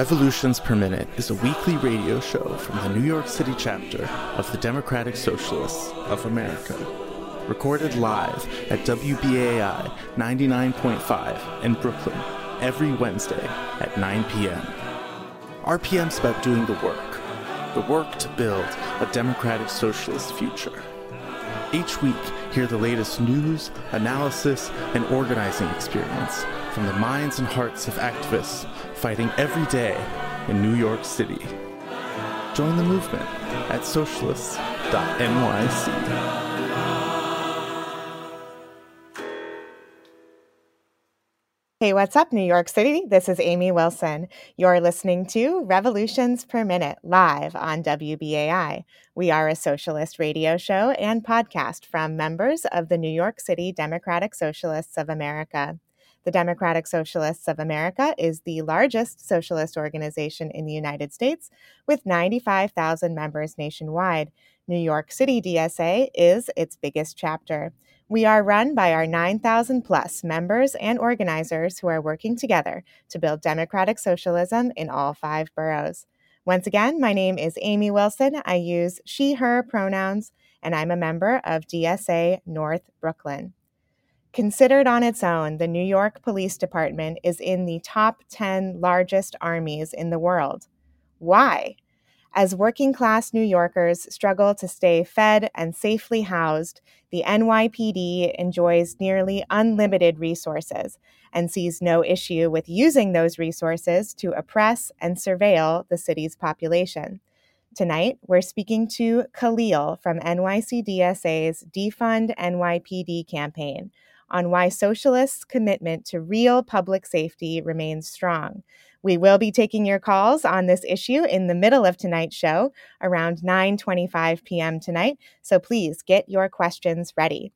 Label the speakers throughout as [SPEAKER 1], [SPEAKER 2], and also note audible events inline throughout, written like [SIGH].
[SPEAKER 1] Revolutions Per Minute is a weekly radio show from the New York City chapter of the Democratic Socialists of America. Recorded live at WBAI 99.5 in Brooklyn every Wednesday at 9 p.m. RPM's about doing the work, the work to build a democratic socialist future. Each week, hear the latest news, analysis, and organizing experience from the minds and hearts of activists fighting every day in New York City. Join the movement at socialists.nyc.
[SPEAKER 2] Hey, what's up, New York City? This is Amy Wilson. You're listening to Revolutions Per Minute live on WBAI. We are a socialist radio show and podcast from members of the New York City Democratic Socialists of America. The Democratic Socialists of America is the largest socialist organization in the United States with 95,000 members nationwide. New York City DSA is its biggest chapter. We are run by our 9,000 plus members and organizers who are working together to build democratic socialism in all five boroughs. Once again, my name is Amy Wilson. I use she, her pronouns, and I'm a member of DSA North Brooklyn. Considered on its own, the New York Police Department is in the top 10 largest armies in the world. Why? As working class New Yorkers struggle to stay fed and safely housed, the NYPD enjoys nearly unlimited resources and sees no issue with using those resources to oppress and surveil the city's population. Tonight, we're speaking to Khalil from NYCDSA's Defund NYPD campaign on why socialists' commitment to real public safety remains strong. We will be taking your calls on this issue in the middle of tonight's show around 9:25 p.m. tonight, so please get your questions ready.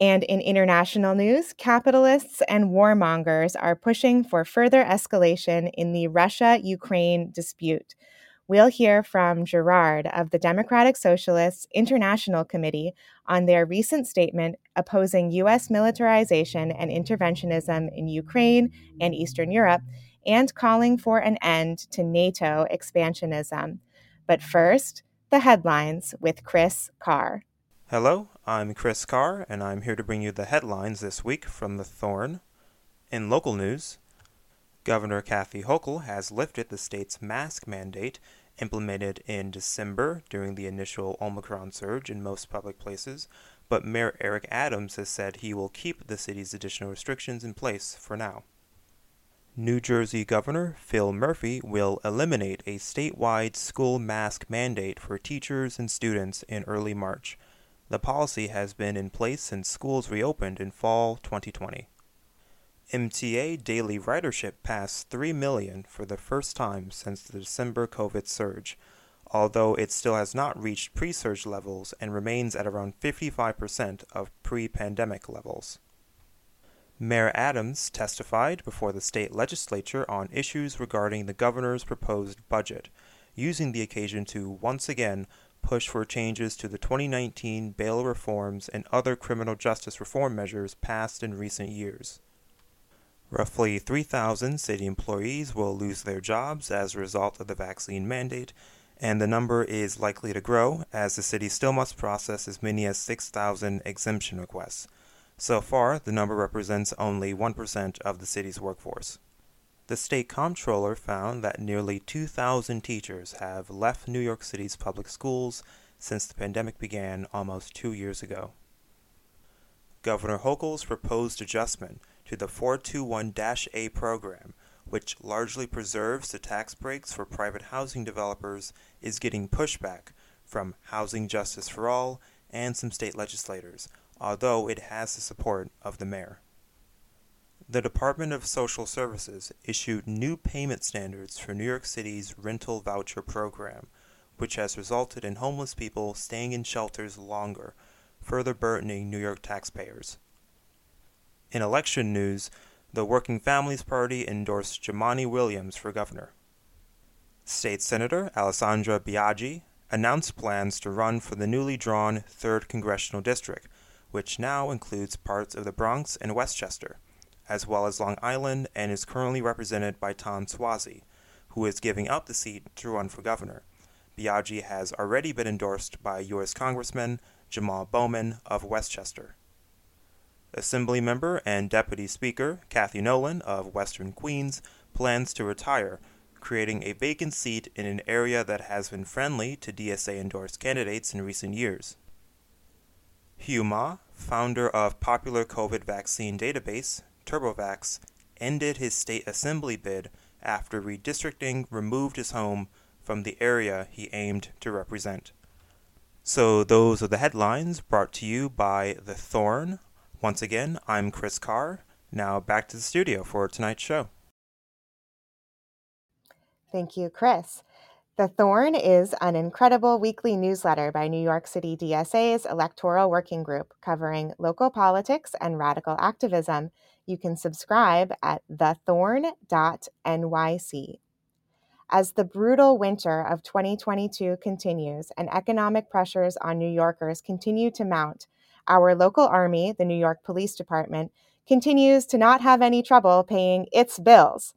[SPEAKER 2] And in international news, capitalists and warmongers are pushing for further escalation in the Russia Ukraine dispute. We'll hear from Gerard of the Democratic Socialists International Committee on their recent statement opposing U.S. militarization and interventionism in Ukraine and Eastern Europe and calling for an end to NATO expansionism. But first, the headlines with Chris Carr.
[SPEAKER 3] Hello, I'm Chris Carr, and I'm here to bring you the headlines this week from the Thorn. In local news, Governor Kathy Hochul has lifted the state's mask mandate implemented in December during the initial Omicron surge in most public places, but Mayor Eric Adams has said he will keep the city's additional restrictions in place for now. New Jersey Governor Phil Murphy will eliminate a statewide school mask mandate for teachers and students in early March. The policy has been in place since schools reopened in fall 2020. MTA daily ridership passed 3 million for the first time since the December COVID surge, although it still has not reached pre surge levels and remains at around 55% of pre pandemic levels. Mayor Adams testified before the state legislature on issues regarding the governor's proposed budget, using the occasion to once again push for changes to the 2019 bail reforms and other criminal justice reform measures passed in recent years. Roughly 3,000 city employees will lose their jobs as a result of the vaccine mandate, and the number is likely to grow as the city still must process as many as 6,000 exemption requests. So far, the number represents only 1% of the city's workforce. The state comptroller found that nearly 2,000 teachers have left New York City's public schools since the pandemic began almost two years ago. Governor Hochul's proposed adjustment to the 421-A program, which largely preserves the tax breaks for private housing developers, is getting pushback from Housing Justice for All and some state legislators, although it has the support of the mayor. The Department of Social Services issued new payment standards for New York City's rental voucher program, which has resulted in homeless people staying in shelters longer, further burdening New York taxpayers. In election news, the Working Families Party endorsed Jumaane Williams for governor. State Senator Alessandra Biaggi announced plans to run for the newly drawn 3rd Congressional District, which now includes parts of the Bronx and Westchester, as well as Long Island and is currently represented by Tom Suozzi, who is giving up the seat to run for governor. Biaggi has already been endorsed by U.S. Congressman Jamal Bowman of Westchester. Assembly member and Deputy Speaker Kathy Nolan of Western Queens plans to retire, creating a vacant seat in an area that has been friendly to DSA endorsed candidates in recent years. Huge Ma, founder of popular COVID vaccine database, TurboVax, ended his state assembly bid after redistricting removed his home from the area he aimed to represent. So, those are the headlines brought to you by The Thorn. Once again, I'm Chris Carr. Now back to the studio for tonight's show.
[SPEAKER 2] Thank you, Chris. The Thorn is an incredible weekly newsletter by New York City DSA's Electoral Working Group covering local politics and radical activism. You can subscribe at thethorn.nyc. As the brutal winter of 2022 continues and economic pressures on New Yorkers continue to mount, our local army, the New York Police Department, continues to not have any trouble paying its bills.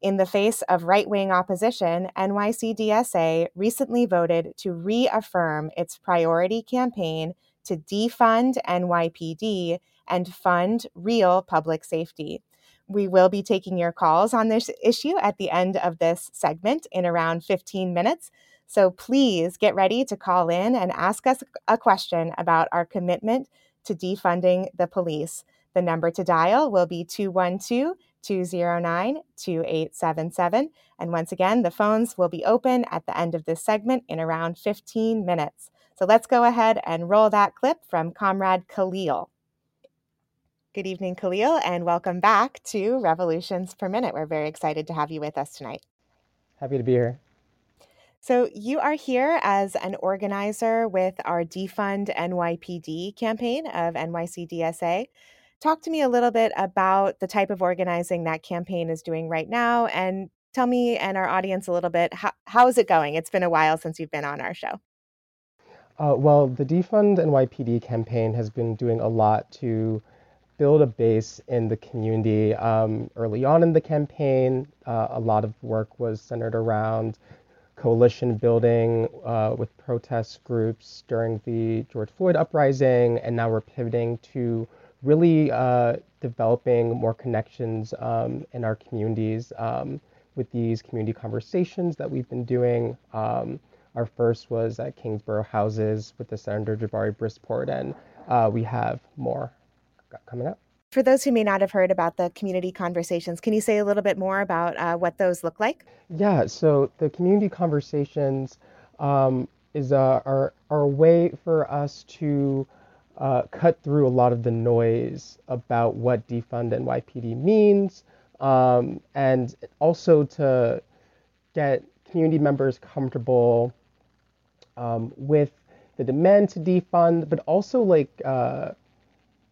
[SPEAKER 2] In the face of right wing opposition, NYCDSA recently voted to reaffirm its priority campaign to defund NYPD and fund real public safety. We will be taking your calls on this issue at the end of this segment in around 15 minutes. So please get ready to call in and ask us a question about our commitment to defunding the police. The number to dial will be 212 209 2877. And once again, the phones will be open at the end of this segment in around 15 minutes. So let's go ahead and roll that clip from Comrade Khalil. Good evening, Khalil, and welcome back to Revolutions Per Minute. We're very excited to have you with us tonight.
[SPEAKER 4] Happy to be here.
[SPEAKER 2] So, you are here as an organizer with our Defund NYPD campaign of NYCDSA. Talk to me a little bit about the type of organizing that campaign is doing right now and tell me and our audience a little bit how, how is it going? It's been a while since you've been on our show.
[SPEAKER 4] Uh, well, the Defund NYPD campaign has been doing a lot to build a base in the community. Um, early on in the campaign, uh, a lot of work was centered around coalition building uh, with protest groups during the George Floyd uprising, and now we're pivoting to really uh, developing more connections um, in our communities um, with these community conversations that we've been doing. Um, our first was at Kingsborough Houses with the Senator Jabari Brisport, and uh, we have more coming up.
[SPEAKER 2] For those who may not have heard about the community conversations, can you say a little bit more about uh, what those look like?
[SPEAKER 4] Yeah, so the community conversations um, is a, are, are a way for us to uh, cut through a lot of the noise about what defund NYPD means, um, and also to get community members comfortable um, with the demand to defund, but also like uh,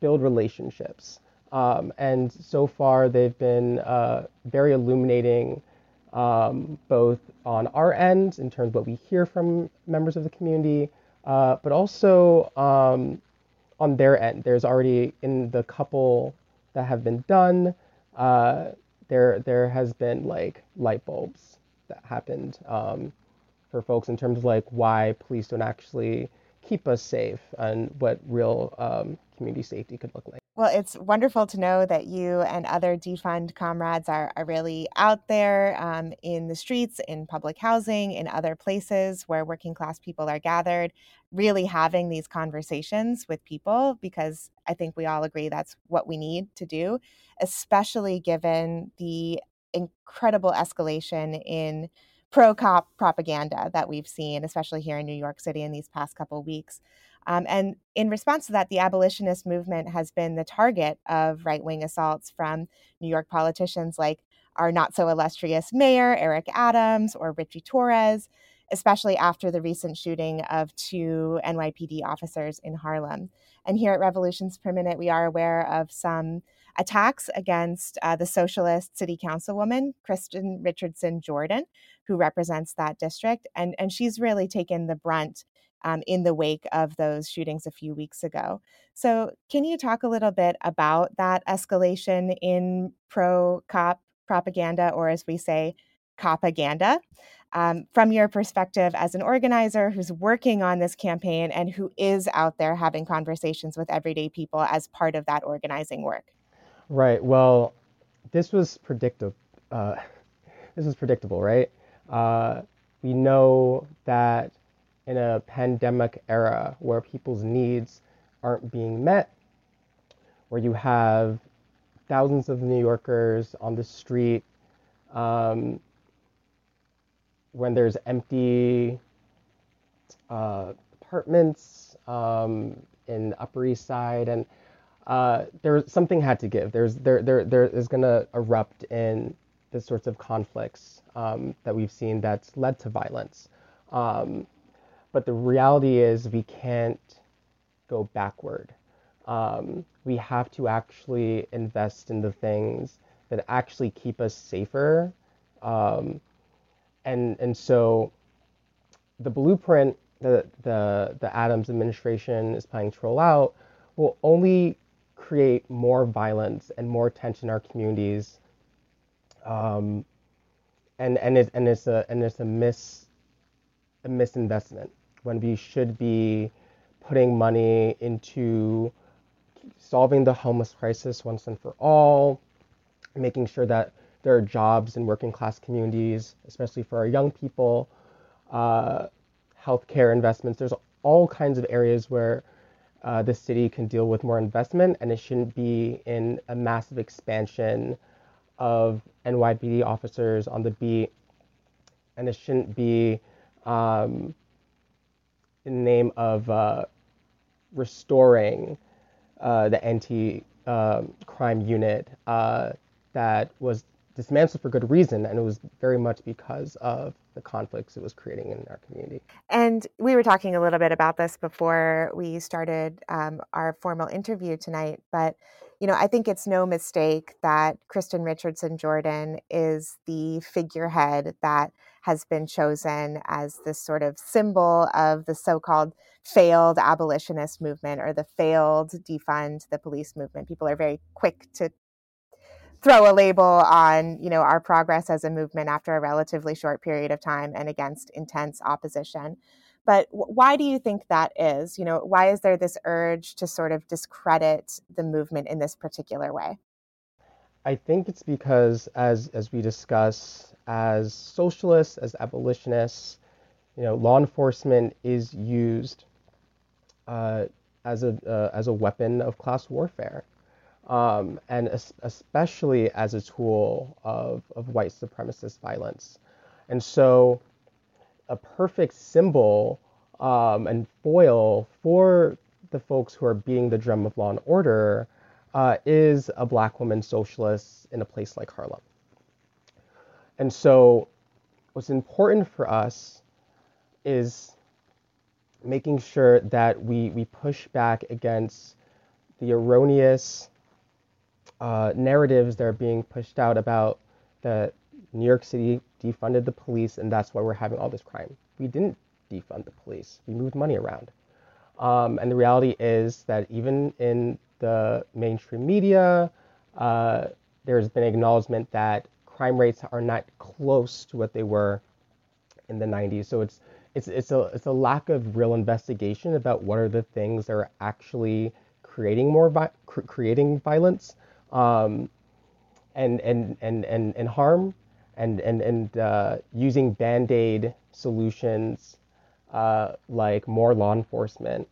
[SPEAKER 4] build relationships. Um, and so far, they've been uh, very illuminating, um, both on our end in terms of what we hear from members of the community, uh, but also um, on their end. There's already in the couple that have been done, uh, there there has been like light bulbs that happened um, for folks in terms of like why police don't actually keep us safe and what real um, community safety could look like.
[SPEAKER 2] Well, it's wonderful to know that you and other defund comrades are, are really out there um, in the streets, in public housing, in other places where working class people are gathered, really having these conversations with people because I think we all agree that's what we need to do, especially given the incredible escalation in pro cop propaganda that we've seen, especially here in New York City in these past couple weeks. Um, and in response to that, the abolitionist movement has been the target of right wing assaults from New York politicians like our not so illustrious mayor, Eric Adams, or Richie Torres, especially after the recent shooting of two NYPD officers in Harlem. And here at Revolutions Per Minute, we are aware of some attacks against uh, the socialist city councilwoman, Kristin Richardson Jordan, who represents that district. And, and she's really taken the brunt um, in the wake of those shootings a few weeks ago. So, can you talk a little bit about that escalation in pro cop propaganda, or as we say, propaganda. Um, from your perspective as an organizer who's working on this campaign and who is out there having conversations with everyday people as part of that organizing work?
[SPEAKER 4] Right. Well, this was predictable. Uh, [LAUGHS] this was predictable, right? Uh, we know that in a pandemic era where people's needs aren't being met, where you have thousands of New Yorkers on the street, um, when there's empty uh, apartments um, in the Upper East Side, and uh, there something had to give. There's there there there is to erupt in the sorts of conflicts um, that we've seen that's led to violence. Um, but the reality is we can't go backward. Um, we have to actually invest in the things that actually keep us safer. Um, and and so the blueprint that the the Adams administration is planning to roll out will only create more violence and more tension in our communities. Um, and and it's and it's a and it's a miss a misinvestment when we should be putting money into solving the homeless crisis once and for all, making sure that there are jobs in working class communities, especially for our young people, uh, healthcare investments. There's all kinds of areas where uh, the city can deal with more investment, and it shouldn't be in a massive expansion of NYPD officers on the beat, and it shouldn't be um, in the name of uh, restoring uh, the anti um, crime unit uh, that was dismantled for good reason, and it was very much because of the conflicts it was creating in our community.
[SPEAKER 2] And we were talking a little bit about this before we started um, our formal interview tonight, but you know, I think it's no mistake that Kristin Richardson Jordan is the figurehead that has been chosen as this sort of symbol of the so called failed abolitionist movement or the failed defund the police movement. People are very quick to throw a label on you know our progress as a movement after a relatively short period of time and against intense opposition. But why do you think that is? You know why is there this urge to sort of discredit the movement in this particular way?
[SPEAKER 4] I think it's because as as we discuss as socialists as abolitionists you know law enforcement is used uh, as a uh, as a weapon of class warfare um, and es- especially as a tool of, of white supremacist violence. And so, a perfect symbol um, and foil for the folks who are beating the drum of law and order uh, is a black woman socialist in a place like Harlem. And so, what's important for us is making sure that we, we push back against the erroneous uh, narratives that are being pushed out about that New York City defunded the police and that's why we're having all this crime. We didn't defund the police. We moved money around. Um, and the reality is that even in the mainstream media, uh, there's been acknowledgement that crime rates are not close to what they were in the 90s. So it's it's it's a it's a lack of real investigation about what are the things that are actually creating more vi- cr- creating violence um, and, and, and, and, and harm and, and, and uh, using band aid solutions uh, like more law enforcement,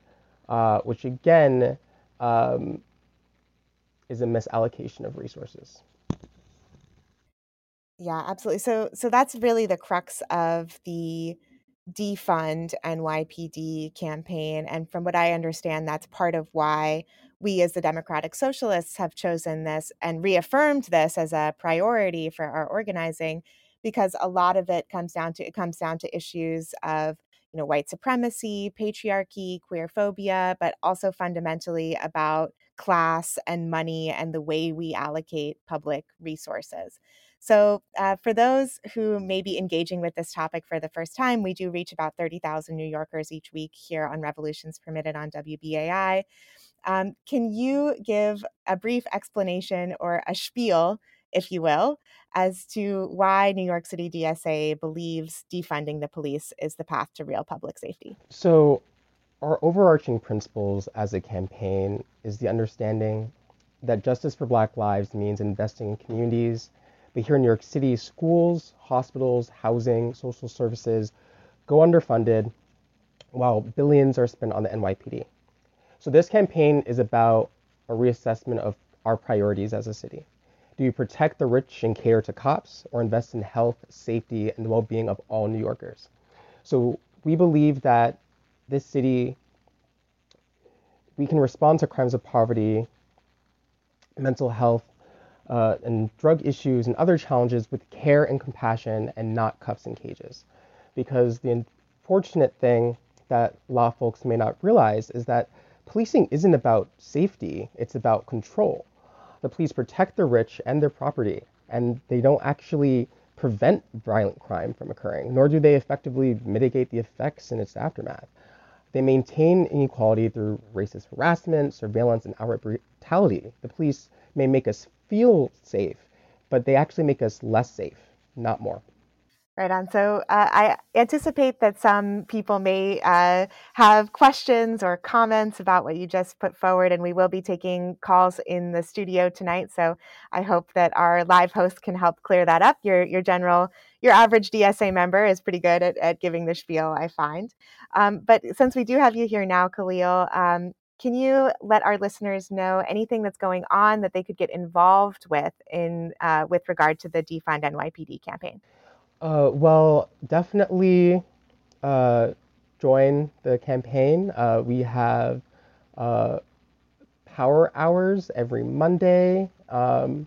[SPEAKER 4] uh, which again um, is a misallocation of resources.
[SPEAKER 2] Yeah, absolutely. So, so that's really the crux of the defund NYPD campaign. And from what I understand, that's part of why we as the Democratic Socialists have chosen this and reaffirmed this as a priority for our organizing because a lot of it comes down to it comes down to issues of you know white supremacy, patriarchy, queer phobia, but also fundamentally about class and money and the way we allocate public resources. So, uh, for those who may be engaging with this topic for the first time, we do reach about 30,000 New Yorkers each week here on Revolutions Per Minute on WBAI. Um, can you give a brief explanation or a spiel if you will, as to why New York City DSA believes defunding the police is the path to real public safety.
[SPEAKER 4] So, our overarching principles as a campaign is the understanding that justice for Black lives means investing in communities. But here in New York City, schools, hospitals, housing, social services go underfunded while billions are spent on the NYPD. So, this campaign is about a reassessment of our priorities as a city. Do you protect the rich and cater to cops, or invest in health, safety, and the well being of all New Yorkers? So, we believe that this city, we can respond to crimes of poverty, mental health, uh, and drug issues and other challenges with care and compassion and not cuffs and cages. Because the unfortunate thing that law folks may not realize is that policing isn't about safety, it's about control. The police protect the rich and their property, and they don't actually prevent violent crime from occurring, nor do they effectively mitigate the effects in its aftermath. They maintain inequality through racist harassment, surveillance, and outright brutality. The police may make us feel safe, but they actually make us less safe, not more.
[SPEAKER 2] Right on. So uh, I anticipate that some people may uh, have questions or comments about what you just put forward, and we will be taking calls in the studio tonight. So I hope that our live host can help clear that up. Your your general, your average DSA member is pretty good at, at giving the spiel, I find. Um, but since we do have you here now, Khalil, um, can you let our listeners know anything that's going on that they could get involved with in uh, with regard to the Defund NYPD campaign?
[SPEAKER 4] Uh, well, definitely uh, join the campaign. Uh, we have uh, power hours every Monday um,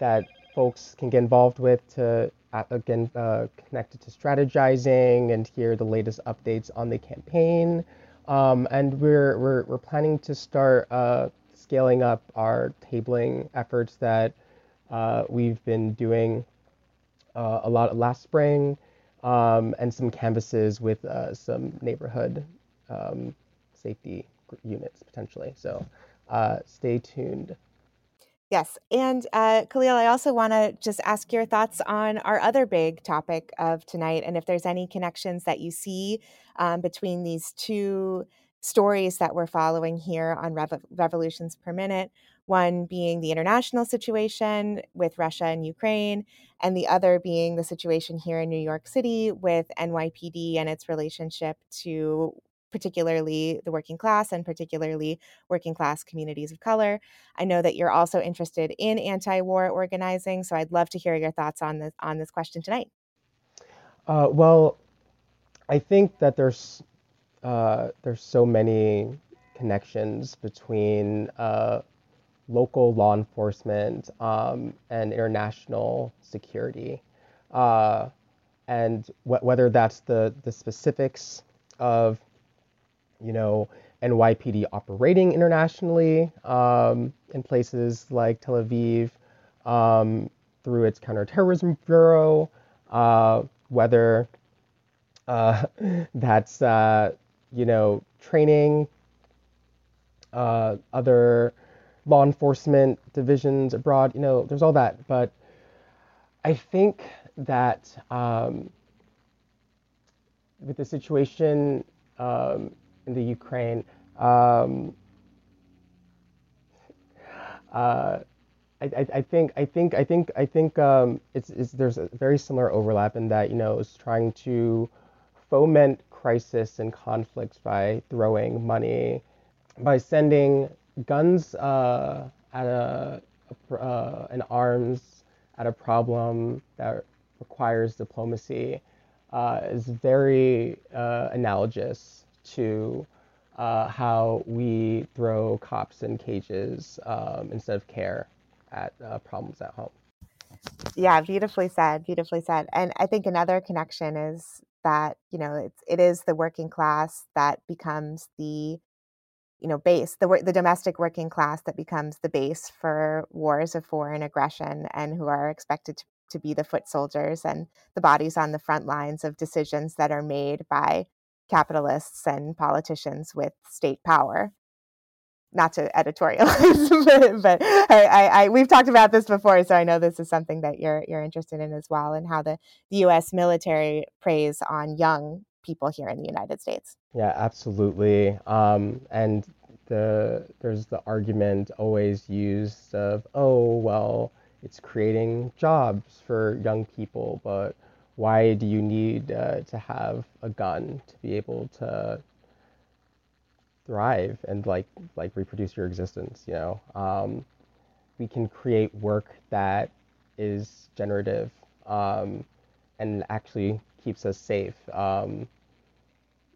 [SPEAKER 4] that folks can get involved with to again uh, connected to strategizing and hear the latest updates on the campaign. Um, and we're, we're, we're planning to start uh, scaling up our tabling efforts that we've been doing uh, a lot last spring, um, and some canvases with uh, some neighborhood um, safety units potentially. So uh, stay tuned.
[SPEAKER 2] Yes. And uh, Khalil, I also want to just ask your thoughts on our other big topic of tonight and if there's any connections that you see um, between these two stories that we're following here on Rev- Revolutions Per Minute one being the international situation with Russia and Ukraine, and the other being the situation here in New York City with NYPD and its relationship to particularly the working class and particularly working class communities of color. I know that you're also interested in anti-war organizing, so I'd love to hear your thoughts on this on this question tonight.
[SPEAKER 4] Uh, well, I think that there's uh, there's so many connections between uh, local law enforcement um, and international security. Uh, and wh- whether that's the, the specifics of, you know, NYPD operating internationally um, in places like Tel Aviv um, through its counterterrorism bureau, uh, whether uh, [LAUGHS] that's, uh, you know, training uh, other law enforcement divisions abroad. You know, there's all that. But I think that um, with the situation um, in the Ukraine, um, uh, I, I, think I think I think I think um, it's, it's, there's a very similar overlap in that you know it's trying to foment crisis and conflicts by throwing money, by sending guns uh, at a, uh, and arms at a problem that requires diplomacy uh, is very uh, analogous to uh, how we throw cops in cages um, instead of care at uh, problems at home.
[SPEAKER 2] Yeah, beautifully said. Beautifully said. And I think another connection is that you know it's it is the working class that becomes the you know base the the domestic working class that becomes the base for wars of foreign aggression and who are expected to, to be the foot soldiers and the bodies on the front lines of decisions that are made by capitalists and politicians with state power not to editorialize, [LAUGHS] but, but I, I, I, we've talked about this before, so I know this is something that you're you're interested in as well, and how the, the U.S. military preys on young people here in the United States.
[SPEAKER 4] Yeah, absolutely. Um, and the there's the argument always used of, oh well, it's creating jobs for young people, but why do you need uh, to have a gun to be able to thrive and like like reproduce your existence you know? Um, we can create work that is generative um, and actually keeps us safe um,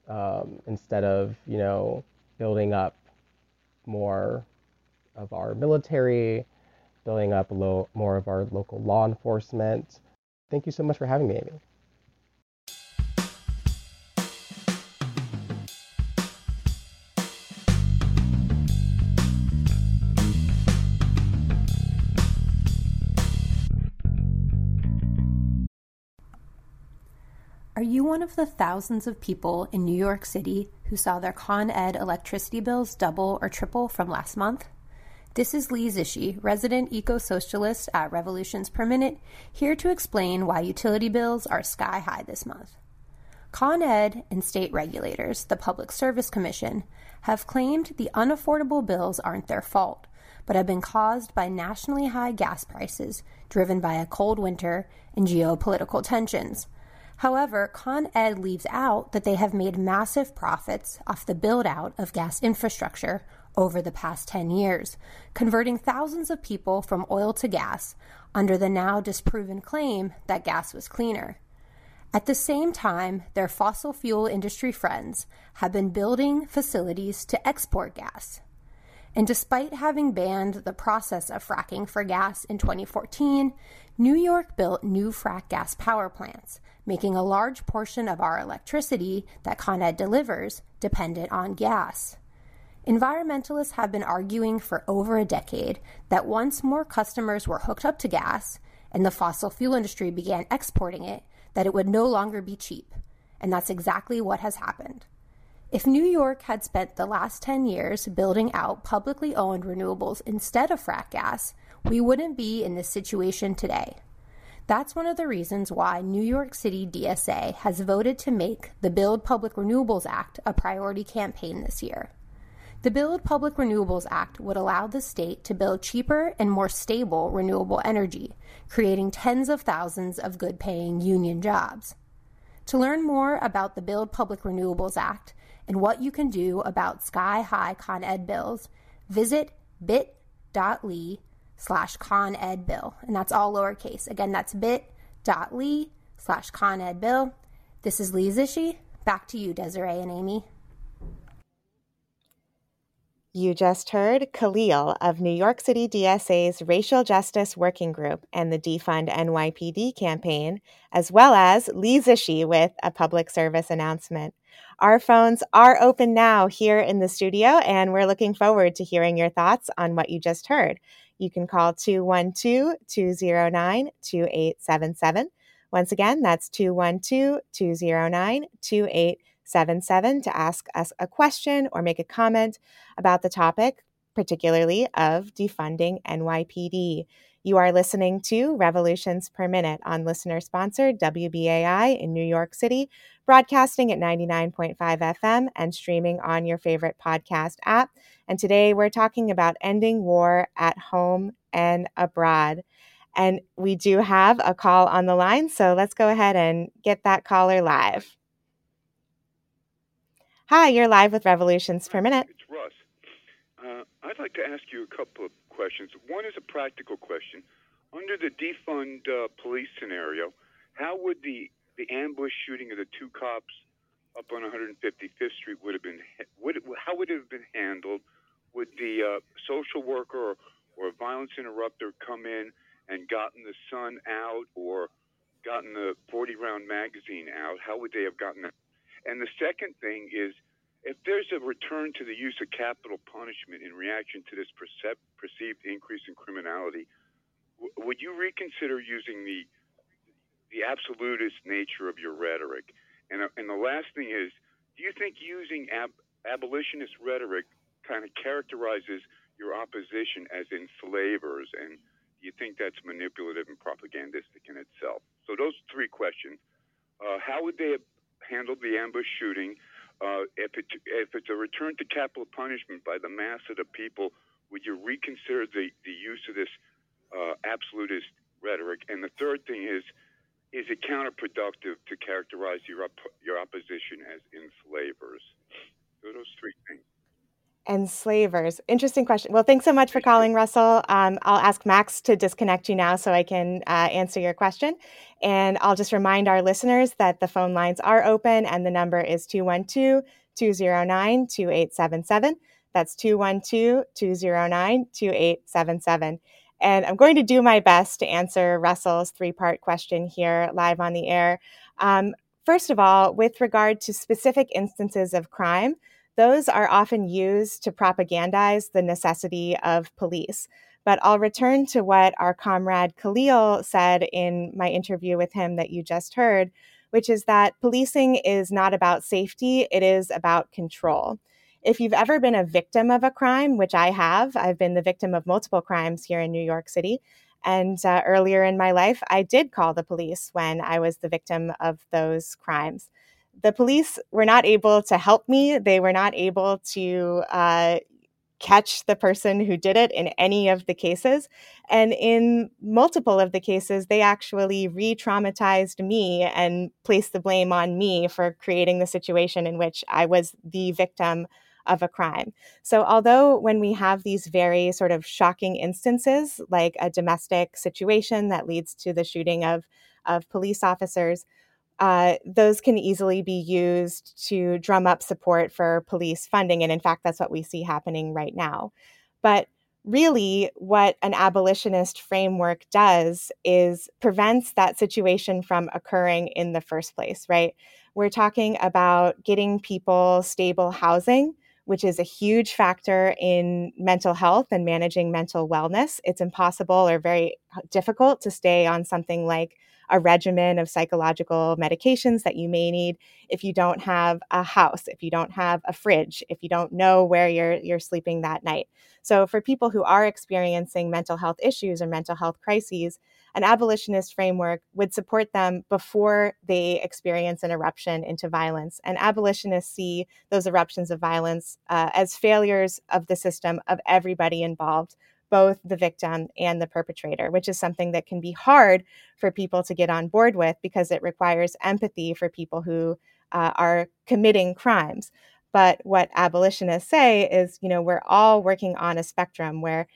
[SPEAKER 4] um instead of you know building up more of our military building up lo- more of our local law enforcement thank you so much for having me amy
[SPEAKER 5] Are you one of the thousands of people in New York City who saw their Con Ed electricity bills double or triple from last month? This is Lee Zishi, resident eco socialist at Revolutions Per Minute, here to explain why utility bills are sky high this month. Con Ed and state regulators, the Public Service Commission, have claimed the unaffordable bills aren't their fault, but have been caused by nationally high gas prices driven by a cold winter and geopolitical tensions However, Con Ed leaves out that they have made massive profits off the build out of gas infrastructure over the past 10 years, converting thousands of people from oil to gas under the now disproven claim that gas was cleaner. At the same time, their fossil fuel industry friends have been building facilities to export gas. And despite having banned the process of fracking for gas in 2014, New York built new frack gas power plants making a large portion of our electricity that Con Ed delivers dependent on gas. Environmentalists have been arguing for over a decade that once more customers were hooked up to gas and the fossil fuel industry began exporting it, that it would no longer be cheap. And that's exactly what has happened. If New York had spent the last 10 years building out publicly owned renewables instead of frack gas, we wouldn't be in this situation today. That's one of the reasons why New York City DSA has voted to make the Build Public Renewables Act a priority campaign this year. The Build Public Renewables Act would allow the state to build cheaper and more stable renewable energy, creating tens of thousands of good paying union jobs. To learn more about the Build Public Renewables Act and what you can do about sky high Con Ed bills, visit bit.ly slash con ed bill. And that's all lowercase. Again, that's bit.ly slash con ed bill. This is Lee Zishi. Back to you, Desiree and Amy.
[SPEAKER 2] You just heard Khalil of New York City DSA's Racial Justice Working Group and the Defund NYPD campaign, as well as Lee Zishi with a public service announcement. Our phones are open now here in the studio, and we're looking forward to hearing your thoughts on what you just heard. You can call 212 209 2877. Once again, that's 212 209 2877 to ask us a question or make a comment about the topic, particularly of defunding NYPD. You are listening to Revolutions Per Minute on listener sponsored WBAI in New York City, broadcasting at 99.5 FM and streaming on your favorite podcast app. And today we're talking about ending war at home and abroad. And we do have a call on the line, so let's go ahead and get that caller live. Hi, you're live with Revolutions Per Minute.
[SPEAKER 6] It's Russ. Uh, I'd like to ask you a couple of questions. One is a practical question. Under the defund uh, police scenario, how would the, the ambush shooting of the two cops up on 155th Street would have been would it, how would it have been handled? would the uh, social worker or, or violence interrupter come in and gotten the son out or gotten the 40 round magazine out? How would they have gotten that? And the second thing is if there's a return to the use of capital punishment in reaction to this perceived increase in criminality, w- would you reconsider using the the absolutist nature of your rhetoric? And, uh, and the last thing is, do you think using ab- abolitionist rhetoric kind of characterizes your opposition as enslavers, and do you think that's manipulative and propagandistic in itself. So those three questions: uh, How would they handled the ambush shooting? Uh, if, it, if it's a return to capital punishment by the mass of the people, would you reconsider the, the use of this uh, absolutist rhetoric? And the third thing is, is it counterproductive to characterize your op- your opposition as enslavers? So those three things.
[SPEAKER 2] Enslavers. Interesting question. Well, thanks so much for calling, Russell. Um, I'll ask Max to disconnect you now so I can uh, answer your question. And I'll just remind our listeners that the phone lines are open and the number is 212 209 2877. That's 212 209 2877. And I'm going to do my best to answer Russell's three part question here live on the air. Um, first of all, with regard to specific instances of crime, those are often used to propagandize the necessity of police. But I'll return to what our comrade Khalil said in my interview with him that you just heard, which is that policing is not about safety, it is about control. If you've ever been a victim of a crime, which I have, I've been the victim of multiple crimes here in New York City. And uh, earlier in my life, I did call the police when I was the victim of those crimes the police were not able to help me. They were not able to uh, catch the person who did it in any of the cases. And in multiple of the cases, they actually re traumatized me and placed the blame on me for creating the situation in which I was the victim of a crime. So, although when we have these very sort of shocking instances, like a domestic situation that leads to the shooting of, of police officers, uh, those can easily be used to drum up support for police funding. And in fact, that's what we see happening right now. But really, what an abolitionist framework does is prevents that situation from occurring in the first place, right? We're talking about getting people stable housing. Which is a huge factor in mental health and managing mental wellness. It's impossible or very difficult to stay on something like a regimen of psychological medications that you may need if you don't have a house, if you don't have a fridge, if you don't know where you're you're sleeping that night. So for people who are experiencing mental health issues or mental health crises, an abolitionist framework would support them before they experience an eruption into violence. And abolitionists see those eruptions of violence uh, as failures of the system of everybody involved, both the victim and the perpetrator, which is something that can be hard for people to get on board with because it requires empathy for people who uh, are committing crimes. But what abolitionists say is, you know, we're all working on a spectrum where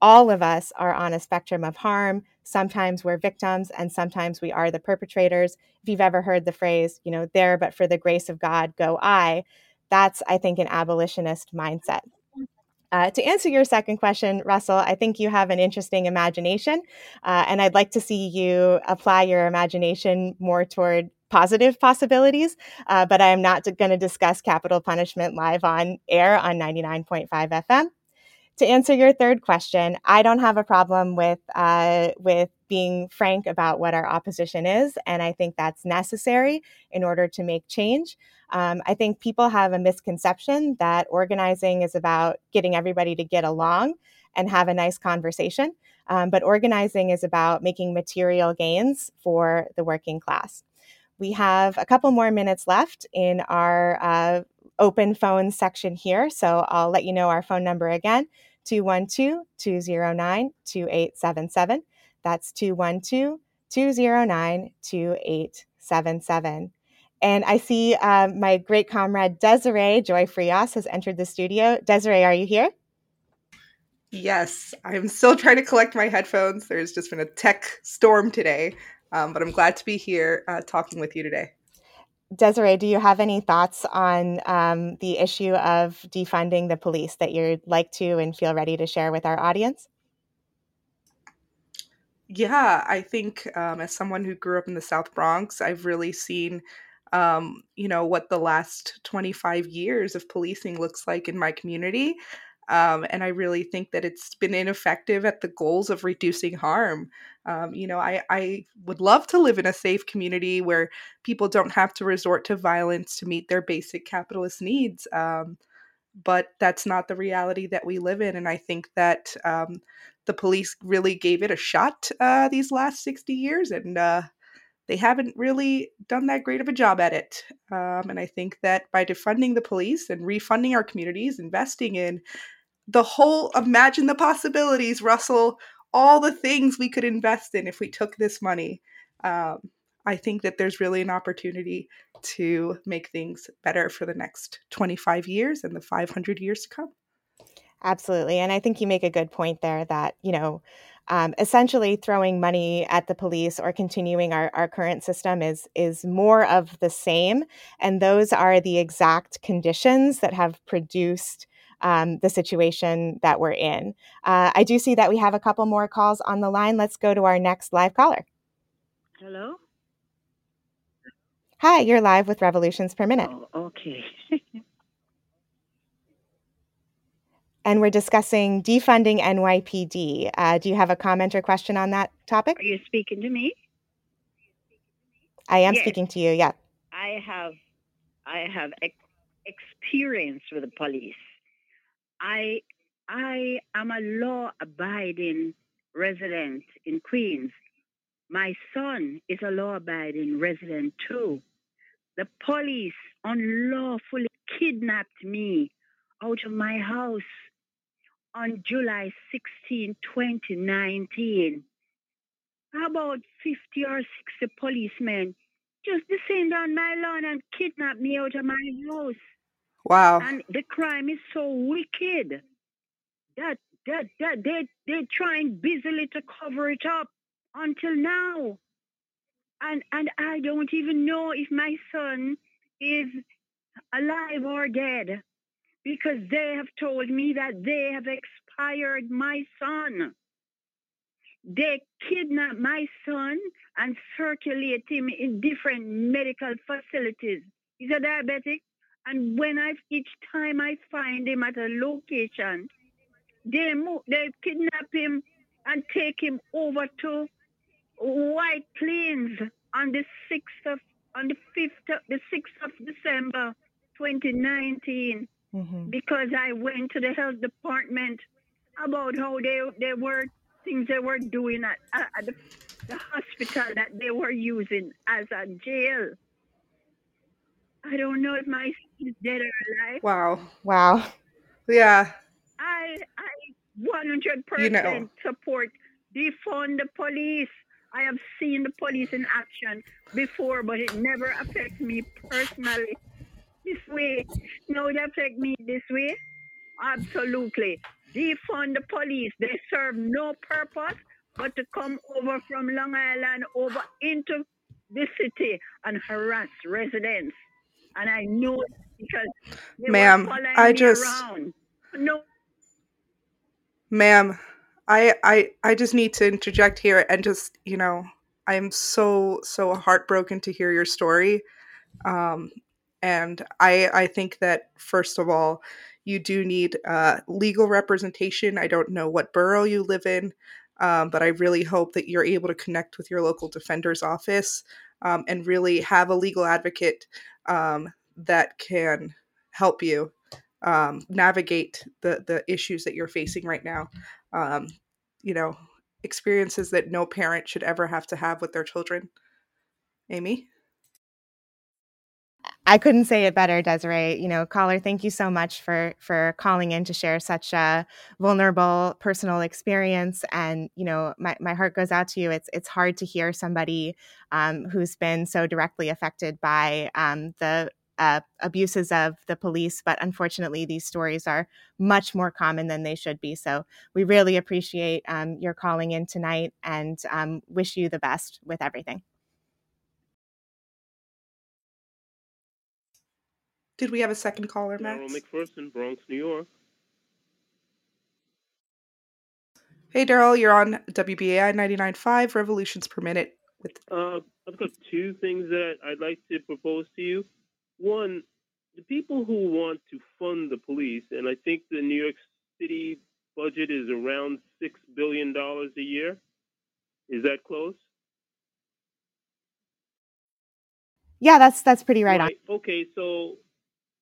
[SPEAKER 2] all of us are on a spectrum of harm. Sometimes we're victims and sometimes we are the perpetrators. If you've ever heard the phrase, you know, there but for the grace of God go I, that's, I think, an abolitionist mindset. Uh, to answer your second question, Russell, I think you have an interesting imagination, uh, and I'd like to see you apply your imagination more toward positive possibilities. Uh, but I am not going to discuss capital punishment live on air on 99.5 FM. To answer your third question, I don't have a problem with uh, with being frank about what our opposition is, and I think that's necessary in order to make change. Um, I think people have a misconception that organizing is about getting everybody to get along and have a nice conversation. Um, but organizing is about making material gains for the working class. We have a couple more minutes left in our uh, open phone section here. So I'll let you know our phone number again 212 209 2877. That's 212 209 2877. And I see um, my great comrade Desiree Joy Frias has entered the studio. Desiree, are you here?
[SPEAKER 7] Yes, I'm still trying to collect my headphones. There's just been a tech storm today, um, but I'm glad to be here uh, talking with you today.
[SPEAKER 2] Desiree, do you have any thoughts on um, the issue of defunding the police that you'd like to and feel ready to share with our audience?
[SPEAKER 7] Yeah, I think um, as someone who grew up in the South Bronx, I've really seen um, you know, what the last 25 years of policing looks like in my community. Um, and I really think that it's been ineffective at the goals of reducing harm. Um, you know, I, I would love to live in a safe community where people don't have to resort to violence to meet their basic capitalist needs. Um, but that's not the reality that we live in. And I think that um, the police really gave it a shot uh, these last 60 years, and uh, they haven't really done that great of a job at it. Um, and I think that by defunding the police and refunding our communities, investing in the whole, imagine the possibilities, Russell, all the things we could invest in if we took this money. Um, I think that there's really an opportunity to make things better for the next 25 years and the 500 years to come.
[SPEAKER 2] Absolutely. And I think you make a good point there that, you know, um, essentially throwing money at the police or continuing our, our current system is is more of the same. And those are the exact conditions that have produced um, the situation that we're in. Uh, I do see that we have a couple more calls on the line. Let's go to our next live caller.
[SPEAKER 8] Hello?
[SPEAKER 2] Hi, you're live with Revolutions Per Minute.
[SPEAKER 8] Oh, okay. [LAUGHS]
[SPEAKER 2] and we're discussing defunding NYPD. Uh, do you have a comment or question on that topic?
[SPEAKER 8] Are you speaking to me?
[SPEAKER 2] I am
[SPEAKER 8] Yes.
[SPEAKER 2] speaking to you, yeah.
[SPEAKER 8] I have I have ex- experience with the police. I I am a law abiding resident in Queens. My son is a law abiding resident too. The police unlawfully kidnapped me out of my house on July 16, 2019. About 50 or 60 policemen just descend on my lawn and kidnap me out of my house.
[SPEAKER 7] Wow.
[SPEAKER 8] And the crime is so wicked that that that they they're trying busily to cover it up until now. And and I don't even know if my son is alive or dead because they have told me that they have expired my son. They kidnap my son and circulate him in different medical facilities. He's a diabetic, and when I each time I find him at a location, they move, they kidnap him and take him over to White Plains on the sixth of on the fifth the sixth of December, 2019
[SPEAKER 2] Mhm.
[SPEAKER 8] because I went to the health department about how they they were things they were doing at, at at the, the hospital that they were using as a jail. I don't know if my son is dead or alive.
[SPEAKER 7] Wow.
[SPEAKER 2] Wow.
[SPEAKER 7] Yeah.
[SPEAKER 8] I I 100 percent support defund the police. I have seen the police in action before, but it never affects me personally this way. No, it affect me this way. Absolutely. Defund the police. They serve no purpose but to come over from Long Island over into the city and harass residents. And I know because they
[SPEAKER 7] Ma'am, I just-
[SPEAKER 8] around. No
[SPEAKER 7] Ma'am, I I I just need to interject here and just, you know, I am so so heartbroken to hear your story. Um and I I think that first of all, you do need uh, legal representation. I don't know what borough you live in, um, but I really hope that you're able to connect with your local defender's office um, and really have a legal advocate um, that can help you um, navigate the the issues that you're facing right now. Um, you know, experiences that no parent should ever have to have with their children. Amy.
[SPEAKER 2] I couldn't say it better, Desiree. You know, caller, thank you so much for for calling in to share such a vulnerable personal experience. And you know, my, my heart goes out to you. It's it's hard to hear somebody um, who's been so directly affected by um, the uh, abuses of the police, but unfortunately, these stories are much more common than they should be. So we really appreciate um, your calling in tonight, and um, wish you the best with everything.
[SPEAKER 7] Did we have a second caller, Max?
[SPEAKER 9] Daryl McPherson, Bronx, New York.
[SPEAKER 7] Hey, Daryl, you're on WBAI 99.5 revolutions per minute. With
[SPEAKER 9] Uh, I've got two things that I'd like to propose to you. One, the people who want to fund the police, and I think the New York City budget is around six billion dollars a year. Is that close?
[SPEAKER 2] Yeah, that's that's pretty right on.
[SPEAKER 9] Okay, so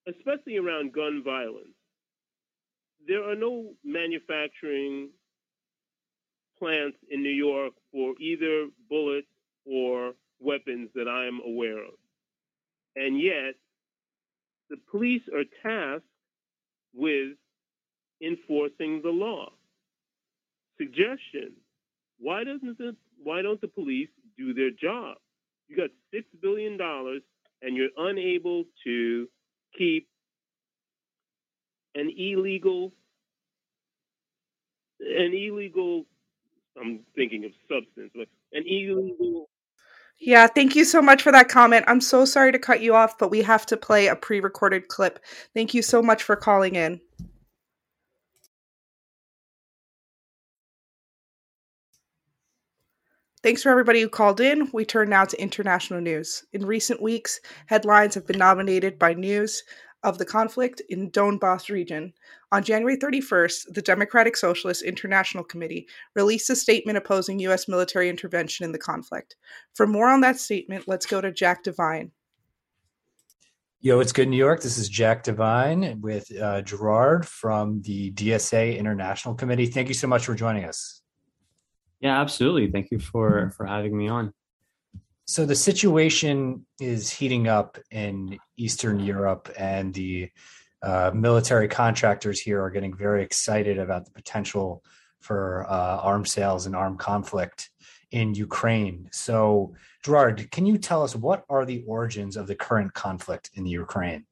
[SPEAKER 9] especially around gun violence, there are no manufacturing plants in New York for either bullets or weapons that I am aware of. And yet, the police are tasked with enforcing the law. Suggestion: Why doesn't the why don't the police do their job? You got six billion dollars, and you're unable to keep an illegal an illegal I'm thinking of substance, but an illegal
[SPEAKER 7] Yeah, thank you so much for that comment. I'm so sorry to cut you off, but we have to play a pre recorded clip. Thank you so much for calling in. Thanks for everybody who called in. We turn now to international news. In recent weeks, headlines have been nominated by news of the conflict in Donbass region. On January 31st, the Democratic Socialist International Committee released a statement opposing U.S. military intervention in the conflict. For more on that statement, let's go to Jack Devine.
[SPEAKER 10] Yo, it's good, New York. This is Jack Devine with uh, Gerard from the DSA International Committee. Thank you so much for joining us.
[SPEAKER 11] Yeah, absolutely. Thank you for for having me on.
[SPEAKER 10] So the situation is heating up in Eastern Europe, and the uh, military contractors here are getting very excited about the potential for uh, arms sales and armed conflict in Ukraine. So, Gerard, can you tell us what are the origins of the current conflict in the Ukraine?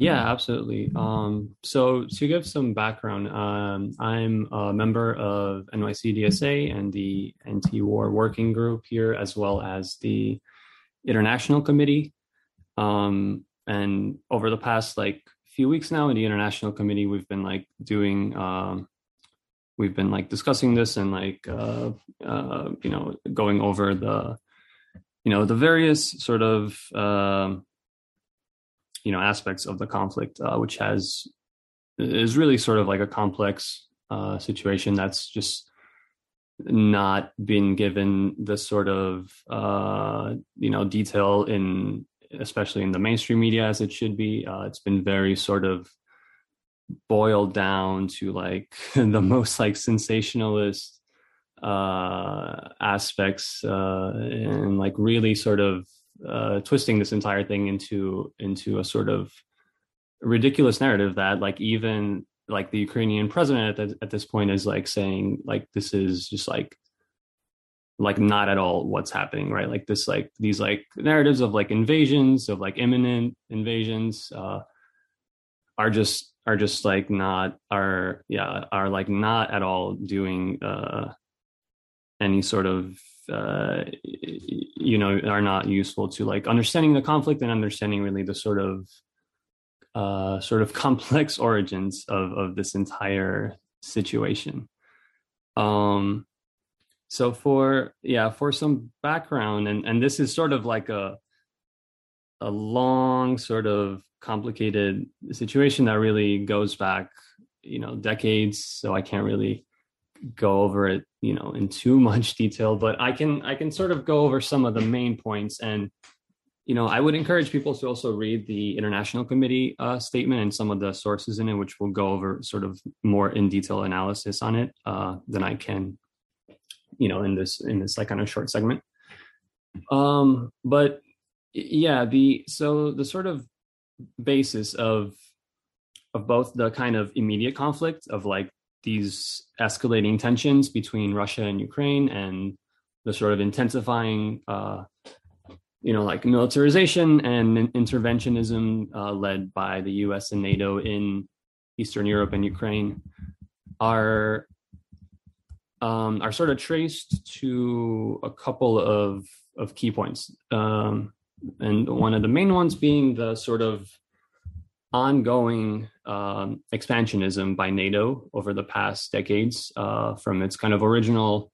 [SPEAKER 11] Yeah, absolutely. Um, so to give some background, um, I'm a member of NYC DSA and the anti-war working group here, as well as the international committee. Um, and over the past like few weeks now in the international committee, we've been like doing, um, we've been like discussing this and like, uh, uh, you know, going over the, you know, the various sort of, um, you know aspects of the conflict, uh, which has is really sort of like a complex uh, situation that's just not been given the sort of uh, you know detail in especially in the mainstream media as it should be. Uh, it's been very sort of boiled down to like [LAUGHS] the most like sensationalist uh aspects uh and like really sort of uh, twisting this entire thing into into a sort of ridiculous narrative that like even like the Ukrainian president at, at this point is like saying like this is just like like not at all what's happening right? Like this like these like narratives of like invasions of like imminent invasions uh are just are just like not are yeah are like not at all doing uh any sort of uh, you know are not useful to like understanding the conflict and understanding really the sort of uh, sort of [LAUGHS] complex origins of of this entire situation. Um, so for yeah for some background and and this is sort of like a a long sort of complicated situation that really goes back you know decades so i can't really go over it you know in too much [LAUGHS] detail but i can i can sort of go over some of the main points. And you know i would encourage people to also read the international committee uh, statement and some of the sources in it which will go over sort of more in detail analysis on it uh, than i can you know in this in this like kind of short segment. Um but yeah the so the sort of basis of of both the kind of immediate conflict of like these escalating tensions between Russia and Ukraine and the sort of intensifying, uh, you know, like militarization and interventionism uh, led by the US and NATO in Eastern Europe and Ukraine are um, are sort of traced to a couple of of key points, um, and one of the main ones being the sort of ongoing um, expansionism by NATO over the past decades, uh, from its kind of original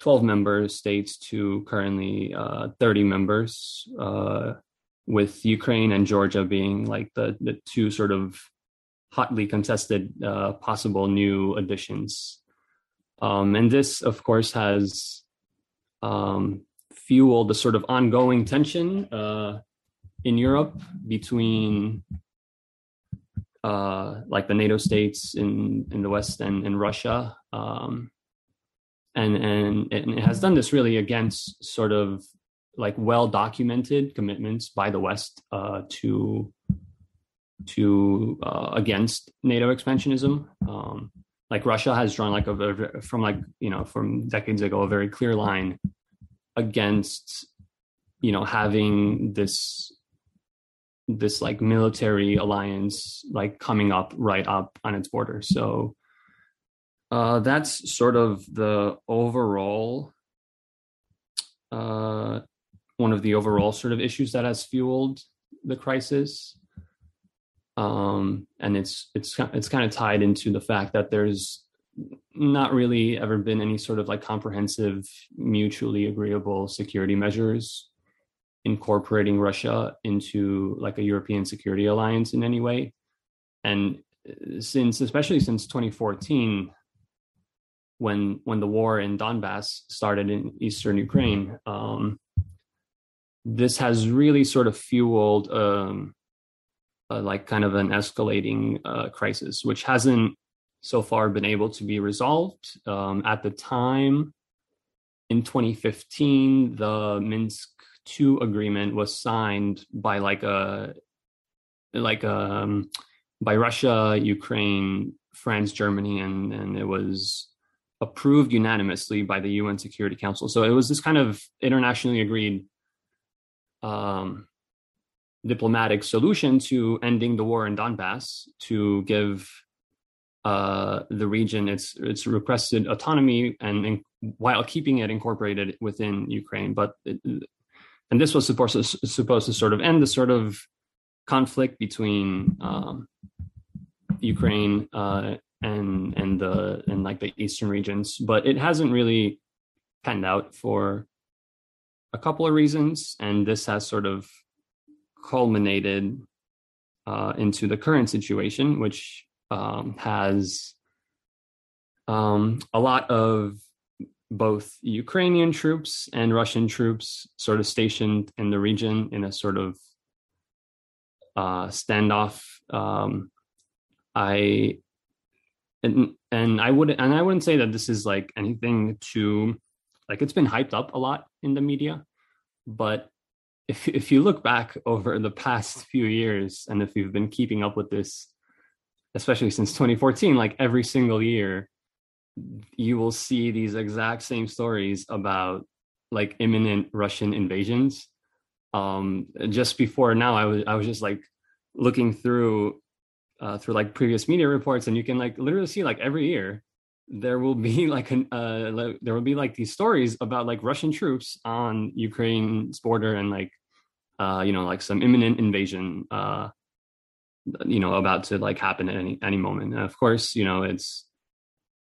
[SPEAKER 11] 12 member states to currently uh, 30 members, uh, with Ukraine and Georgia being like the, the two sort of hotly contested uh, possible new additions. Um, and this, of course, has um, fueled the sort of ongoing tension uh, in Europe between uh, like the NATO states in in the West and, and Russia, um, and and it has done this really against sort of like well documented commitments by the West uh, to to uh, against NATO expansionism. Um, like Russia has drawn like a from like you know from decades ago a very clear line against you know having this this like military alliance like coming up right up on its border. So uh, that's sort of the overall uh, one of the overall sort of issues that has fueled the crisis. Um, and it's it's it's kind of tied into the fact that there's not really ever been any sort of like comprehensive, mutually agreeable security measures incorporating Russia into like a European security alliance in any way. And since, especially since 2014, when when the war in Donbass started in eastern Ukraine, um, this has really sort of fueled um, like kind of an escalating uh, crisis, which hasn't so far been able to be resolved. Um, at the time, in 2015, the Minsk two agreement was signed by like a like um by Russia, Ukraine, France, Germany, and and it was approved unanimously by the UN Security Council. So it was this kind of internationally agreed um, diplomatic solution to ending the war in Donbass to give uh, the region its its requested autonomy and, while keeping it incorporated within Ukraine. But it, and this was supposed to, supposed to sort of end the sort of conflict between um, Ukraine uh, and and the and like the eastern regions, but it hasn't really panned out for a couple of reasons, and this has sort of culminated uh, into the current situation, which um, has um, a lot of both Ukrainian troops and Russian troops sort of stationed in the region in a sort of uh, standoff. Um, I and and I would and I wouldn't say that this is like anything to like it's been hyped up a lot in the media, but if if you look back over the past few years and if you've been keeping up with this, especially since 2014, like every single year you will see these exact same stories about like imminent Russian invasions. Um, just before now, I was I was just like looking through uh, through like previous media reports, and you can like literally see like every year there will be [LAUGHS] like an uh, like, there will be like these stories about like Russian troops on Ukraine's border and like uh, you know like some imminent invasion uh, you know about to like happen at any any moment. And of course, you know it's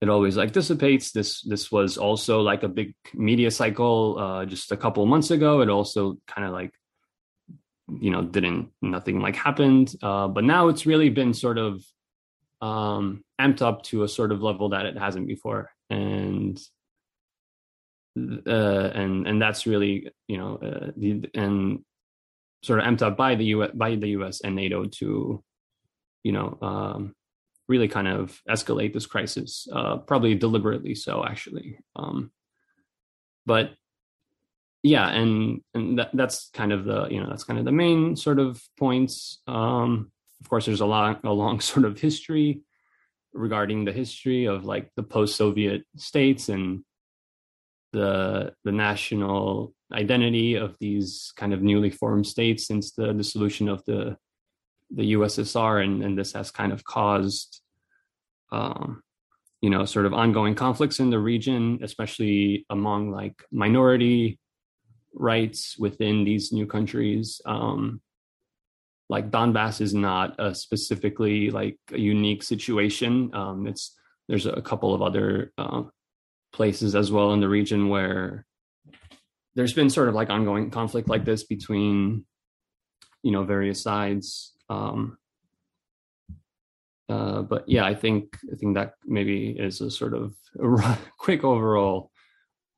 [SPEAKER 11] it always like dissipates. This this was also like a big media cycle uh, just a couple months ago. It also kind of like you know didn't nothing like happened, uh, but now it's really been sort of um, amped up to a sort of level that it hasn't before, and uh, and and that's really you know uh, the, and sort of amped up by the U by the U.S. and NATO to you know um, really kind of escalate this crisis, uh, probably deliberately so, actually. Um, but yeah, and and that, that's kind of the you know that's kind of the main sort of points. Um, of course, there's a long a long [LAUGHS] sort of history regarding the history of like the post-Soviet states and the the national identity of these kind of newly formed states since the dissolution of the the USSR, and, and this has kind of caused, um, you know, sort of ongoing conflicts in the region, especially among like minority rights within these new countries. Um, like Donbass is not a specifically like a unique situation. Um, it's there's a couple of other uh, places as well in the region where there's been sort of like ongoing conflict like this between you know various sides um, uh, but yeah, I think I think that maybe is a sort of a [LAUGHS] quick overall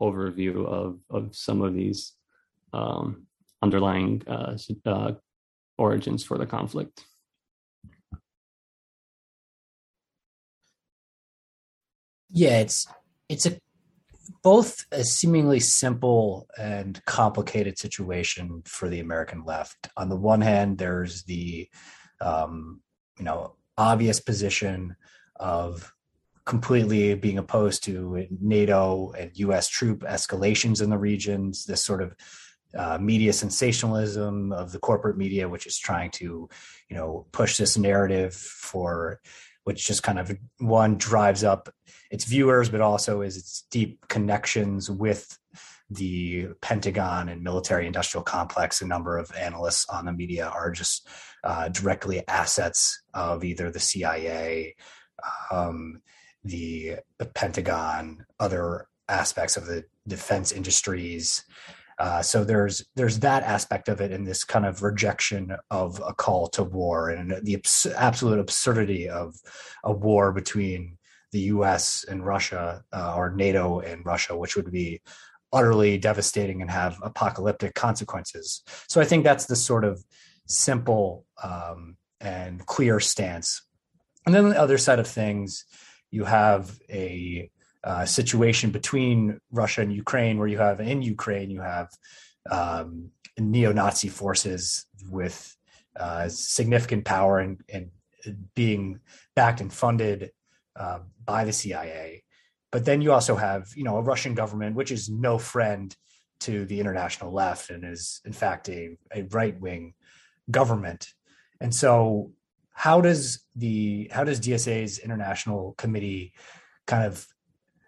[SPEAKER 11] overview of of some of these um, underlying uh, uh, origins for the conflict.
[SPEAKER 10] Yeah, it's it's a both a seemingly simple and complicated situation for the American left. On the one hand, there's the um, you know obvious position of completely being opposed to NATO and U.S. troop escalations in the regions. This sort of uh, media sensationalism of the corporate media, which is trying to, you know, push this narrative for, which just kind of one drives up its viewers, but also is its deep connections with the Pentagon and military industrial complex. A number of analysts on the media are just uh, directly assets of either the CIA, um, the, Pentagon, other aspects of the defense industries. Uh, so there's there's that aspect of it in this kind of rejection of a call to war and the abs- absolute absurdity of a war between the U.S. and Russia uh, or NATO and Russia, which would be utterly devastating and have apocalyptic consequences. So I think that's the sort of simple um, and clear stance. And then the other side of things, you have a uh, situation between Russia and Ukraine, where you have in Ukraine you have um, neo-Nazi forces with uh, significant power and, and, being backed and funded uh, by the CIA. But then you also have, you know, a Russian government which is no friend to the international left and is in fact a, a right-wing government. And so, how does the how does DSA's international committee kind of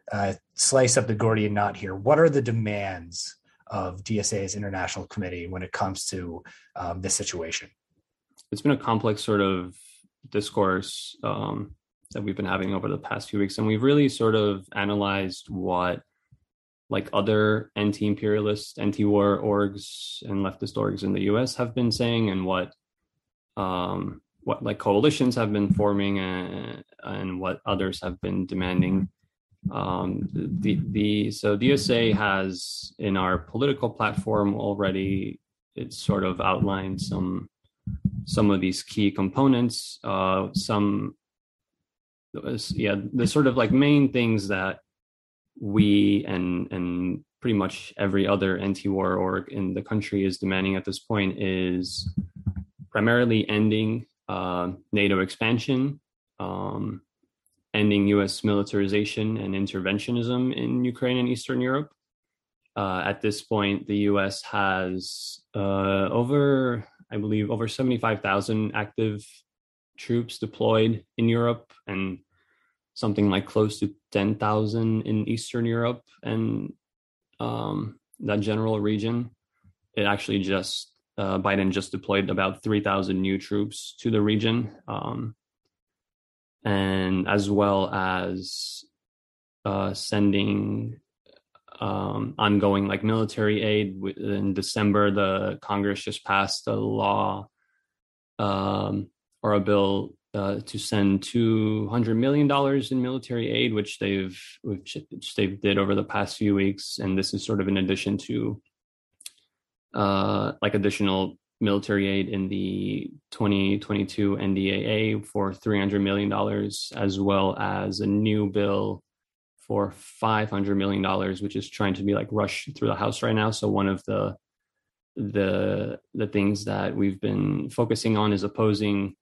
[SPEAKER 10] uh, slice up the Gordian knot here. What are the demands of DSA's international committee when it comes to um, this situation?
[SPEAKER 11] It's been a complex sort of discourse um, that we've been having over the past few weeks, and we've really sort of analyzed what like other anti-imperialist, anti-war orgs and leftist orgs in the U.S. have been saying, and what um, what like coalitions have been forming, and, uh, and what others have been demanding um, the, the so the DSA has in our political platform already it's sort of outlined some some of these key components. Uh, some yeah, the sort of like main things that we and and pretty much every other anti-war org in the country is demanding at this point is primarily ending uh, NATO expansion, um, ending U.S. militarization and interventionism in Ukraine and Eastern Europe. Uh, at this point, the U.S. has uh, over, I believe, over 75,000 active troops deployed in Europe and something like close to 10,000 in Eastern Europe and um, that general region. It actually just, uh, Biden just deployed about 3,000 new troops to the region. Um, and as well as uh, sending um, ongoing like military aid. In December, the Congress just passed a law um, or a bill uh, to send two hundred million dollars in military aid, which they've which, which they did over the past few weeks, and this is sort of in addition to uh, like additional military aid in the 2022 NDAA for $300 million, as well as a new bill for $500 million, which is trying to be like rushed through the House right now. So one of the the the things that we've been focusing on is opposing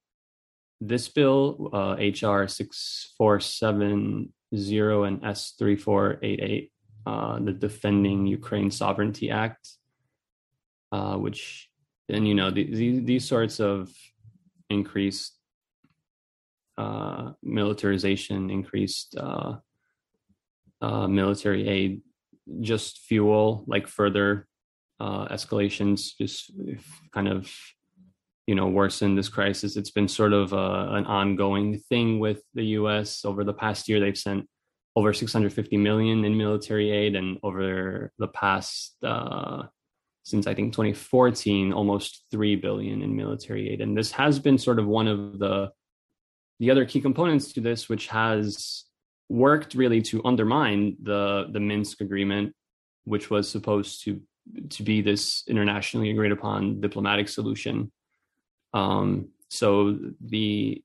[SPEAKER 11] this bill, uh, HR 6470 and S3488, uh, the Defending Ukraine Sovereignty Act, uh, which and you know the, the, these sorts of increased uh, militarization, increased uh, uh, military aid, just fuel like further escalations, just kind of you know worsen this crisis. It's been sort of uh, an ongoing thing with the U.S. over the past year. They've sent over 650 million in military aid, and over the past uh, since I think 2014, almost three billion in military aid, and this has been sort of one of the the other key components to this, which has worked really to undermine the the Minsk agreement, which was supposed to to be this internationally agreed upon diplomatic solution. Um, so the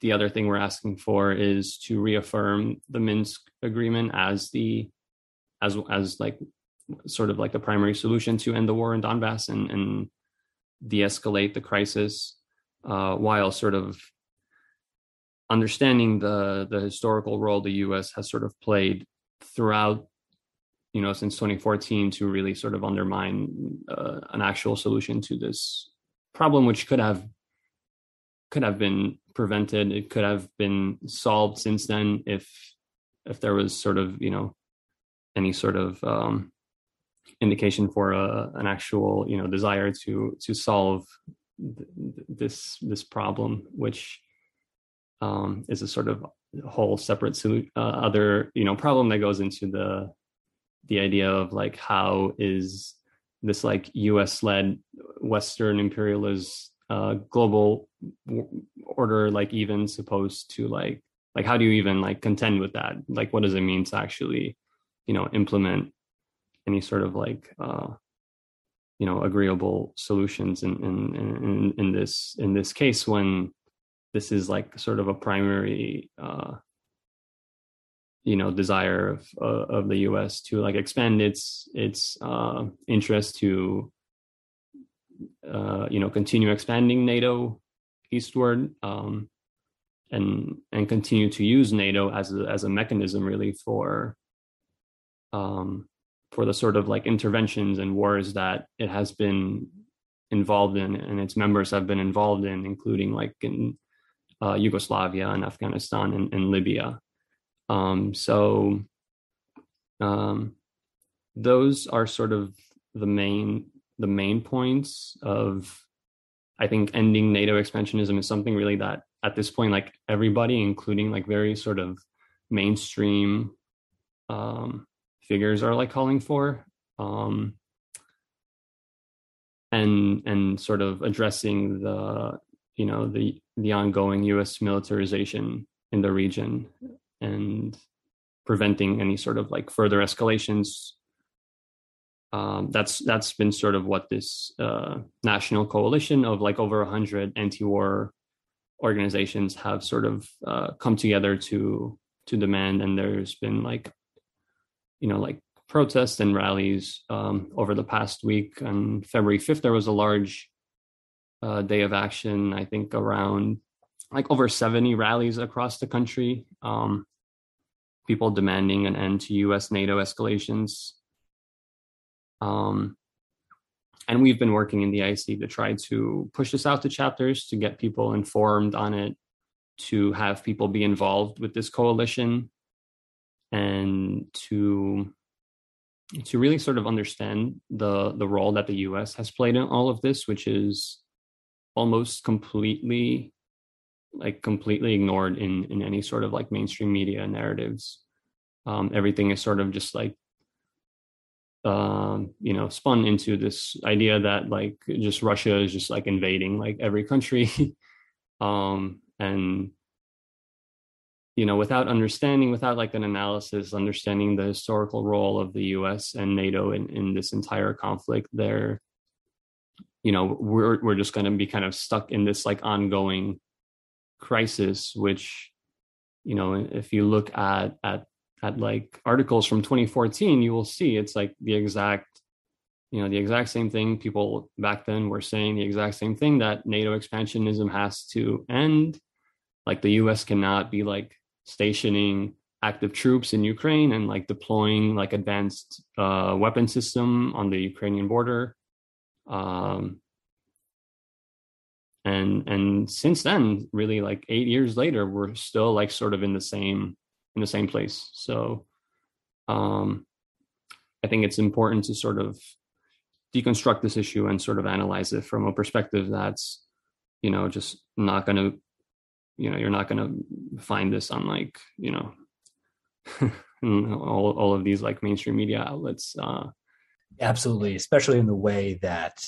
[SPEAKER 11] the other thing we're asking for is to reaffirm the Minsk agreement as the as as like sort of like the primary solution to end the war in Donbass and and de-escalate the crisis uh, while sort of understanding the the historical role the U.S. has sort of played throughout, you know, since 2014 to really sort of undermine uh, an actual solution to this problem, which could have could have been prevented. It could have been solved since then if if there was sort of you know any sort of um, indication for a, an actual you know desire to to solve th- this this problem, which um, is a sort of whole separate uh, other you know problem that goes into the the idea of like how is this like U.S. led Western imperialist uh, global order like even supposed to like like how do you even like contend with that? Like what does it mean to actually you know implement any sort of like uh, you know agreeable solutions in in in, in this in this case when this is like sort of a primary uh, you know desire of uh, of the U.S. to like expand its its uh, interest to uh, you know continue expanding NATO eastward um, and and continue to use NATO as a, as a mechanism really for um, for the sort of like interventions and wars that it has been involved in and its members have been involved in, including like in uh, Yugoslavia and Afghanistan and, and Libya. Um, so um, those are sort of the main the main points of I think ending NATO expansionism is something really that at this point, like everybody, including like very sort of mainstream um, figures, are like calling for. Um, and and sort of addressing the you know the the ongoing U.S. militarization in the region and preventing any sort of like further escalations. Um, that's that's been sort of what this uh, national coalition of like over a hundred anti-war organizations have sort of uh, come together to to demand, and there's been like you know like protests and rallies um, over the past week. On February 5th, there was a large uh, day of action. I think around like over 70 rallies across the country. Um, people demanding an end to U.S. NATO escalations. Um, and we've been working in the IC to try to push this out to chapters to get people informed on it, to have people be involved with this coalition, and to to really sort of understand the the role that the U.S. has played in all of this, which is almost completely like completely ignored in in any sort of like mainstream media narratives. Um, everything is sort of just like um, you know spun into this idea that like just russia is just like invading like every country. [LAUGHS] Um, and you know without understanding without like an analysis understanding the historical role of the us and nato in, in this entire conflict there you know we're we're just going to be kind of stuck in this like ongoing crisis which you know if you look at at at like articles from 2014 you will see it's like the exact you know the exact same thing people back then were saying the exact same thing that nato expansionism has to end. Like the us cannot be like stationing active troops in ukraine and like deploying like advanced uh, weapon system on the ukrainian border. Um, and and since then really like eight years later we're still like sort of in the same in the same place. So um i think it's important to sort of deconstruct this issue and sort of analyze it from a perspective that's you know just not going to you know you're not going to find this on like you know [LAUGHS] all, all of these like mainstream media outlets uh.
[SPEAKER 10] Absolutely, especially in the way that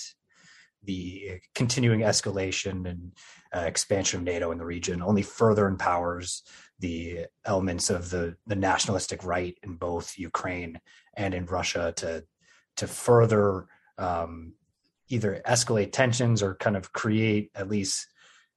[SPEAKER 10] the continuing escalation and uh, expansion of NATO in the region only further empowers the elements of the, the nationalistic right in both Ukraine and in Russia to to further um, either escalate tensions or kind of create at least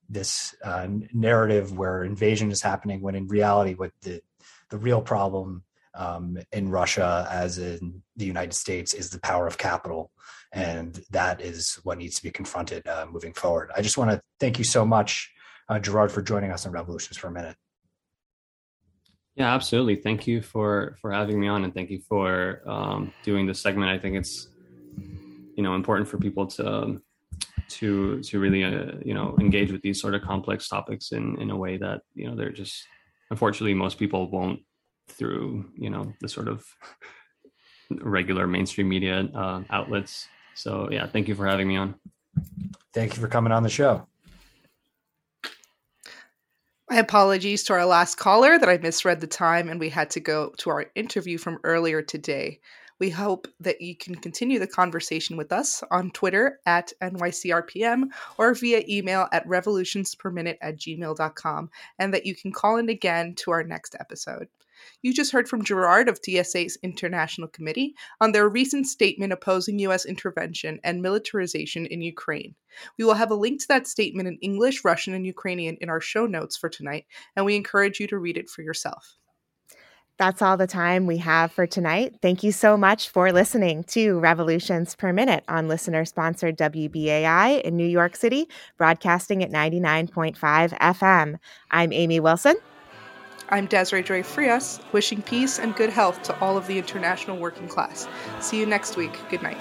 [SPEAKER 10] this uh, narrative where invasion is happening when in reality what the the real problem um, in Russia as in the United States is the power of capital and that is what needs to be confronted uh, moving forward. I just want to thank you so much, uh, Gerard, for joining us on Revolutions for a minute.
[SPEAKER 11] Yeah, absolutely. Thank you for for having me on, and thank you for um, doing this segment. I think it's you know important for people to to to really uh, you know engage with these sort of complex topics in in a way that you know they're just unfortunately most people won't through you know the sort of regular mainstream media uh, outlets. So yeah, thank you for having me on.
[SPEAKER 10] Thank you for coming on the show.
[SPEAKER 7] My apologies to our last caller that I misread the time and we had to go to our interview from earlier today. We hope that you can continue the conversation with us on Twitter at NYCRPM or via email at revolutionsperminute at gmail.com and that you can call in again to our next episode. You just heard from Gerard of DSA's International Committee on their recent statement opposing U.S. intervention and militarization in Ukraine. We will have a link to that statement in English, Russian, and Ukrainian in our show notes for tonight, and we encourage you to read it for yourself.
[SPEAKER 2] That's all the time we have for tonight. Thank you so much for listening to Revolutions Per Minute on listener sponsored WBAI in New York City, broadcasting at 99.5 FM. I'm Amy Wilson.
[SPEAKER 7] I'm Desiree Joy Frias, wishing peace and good health to all of the international working class. See you next week. Good night.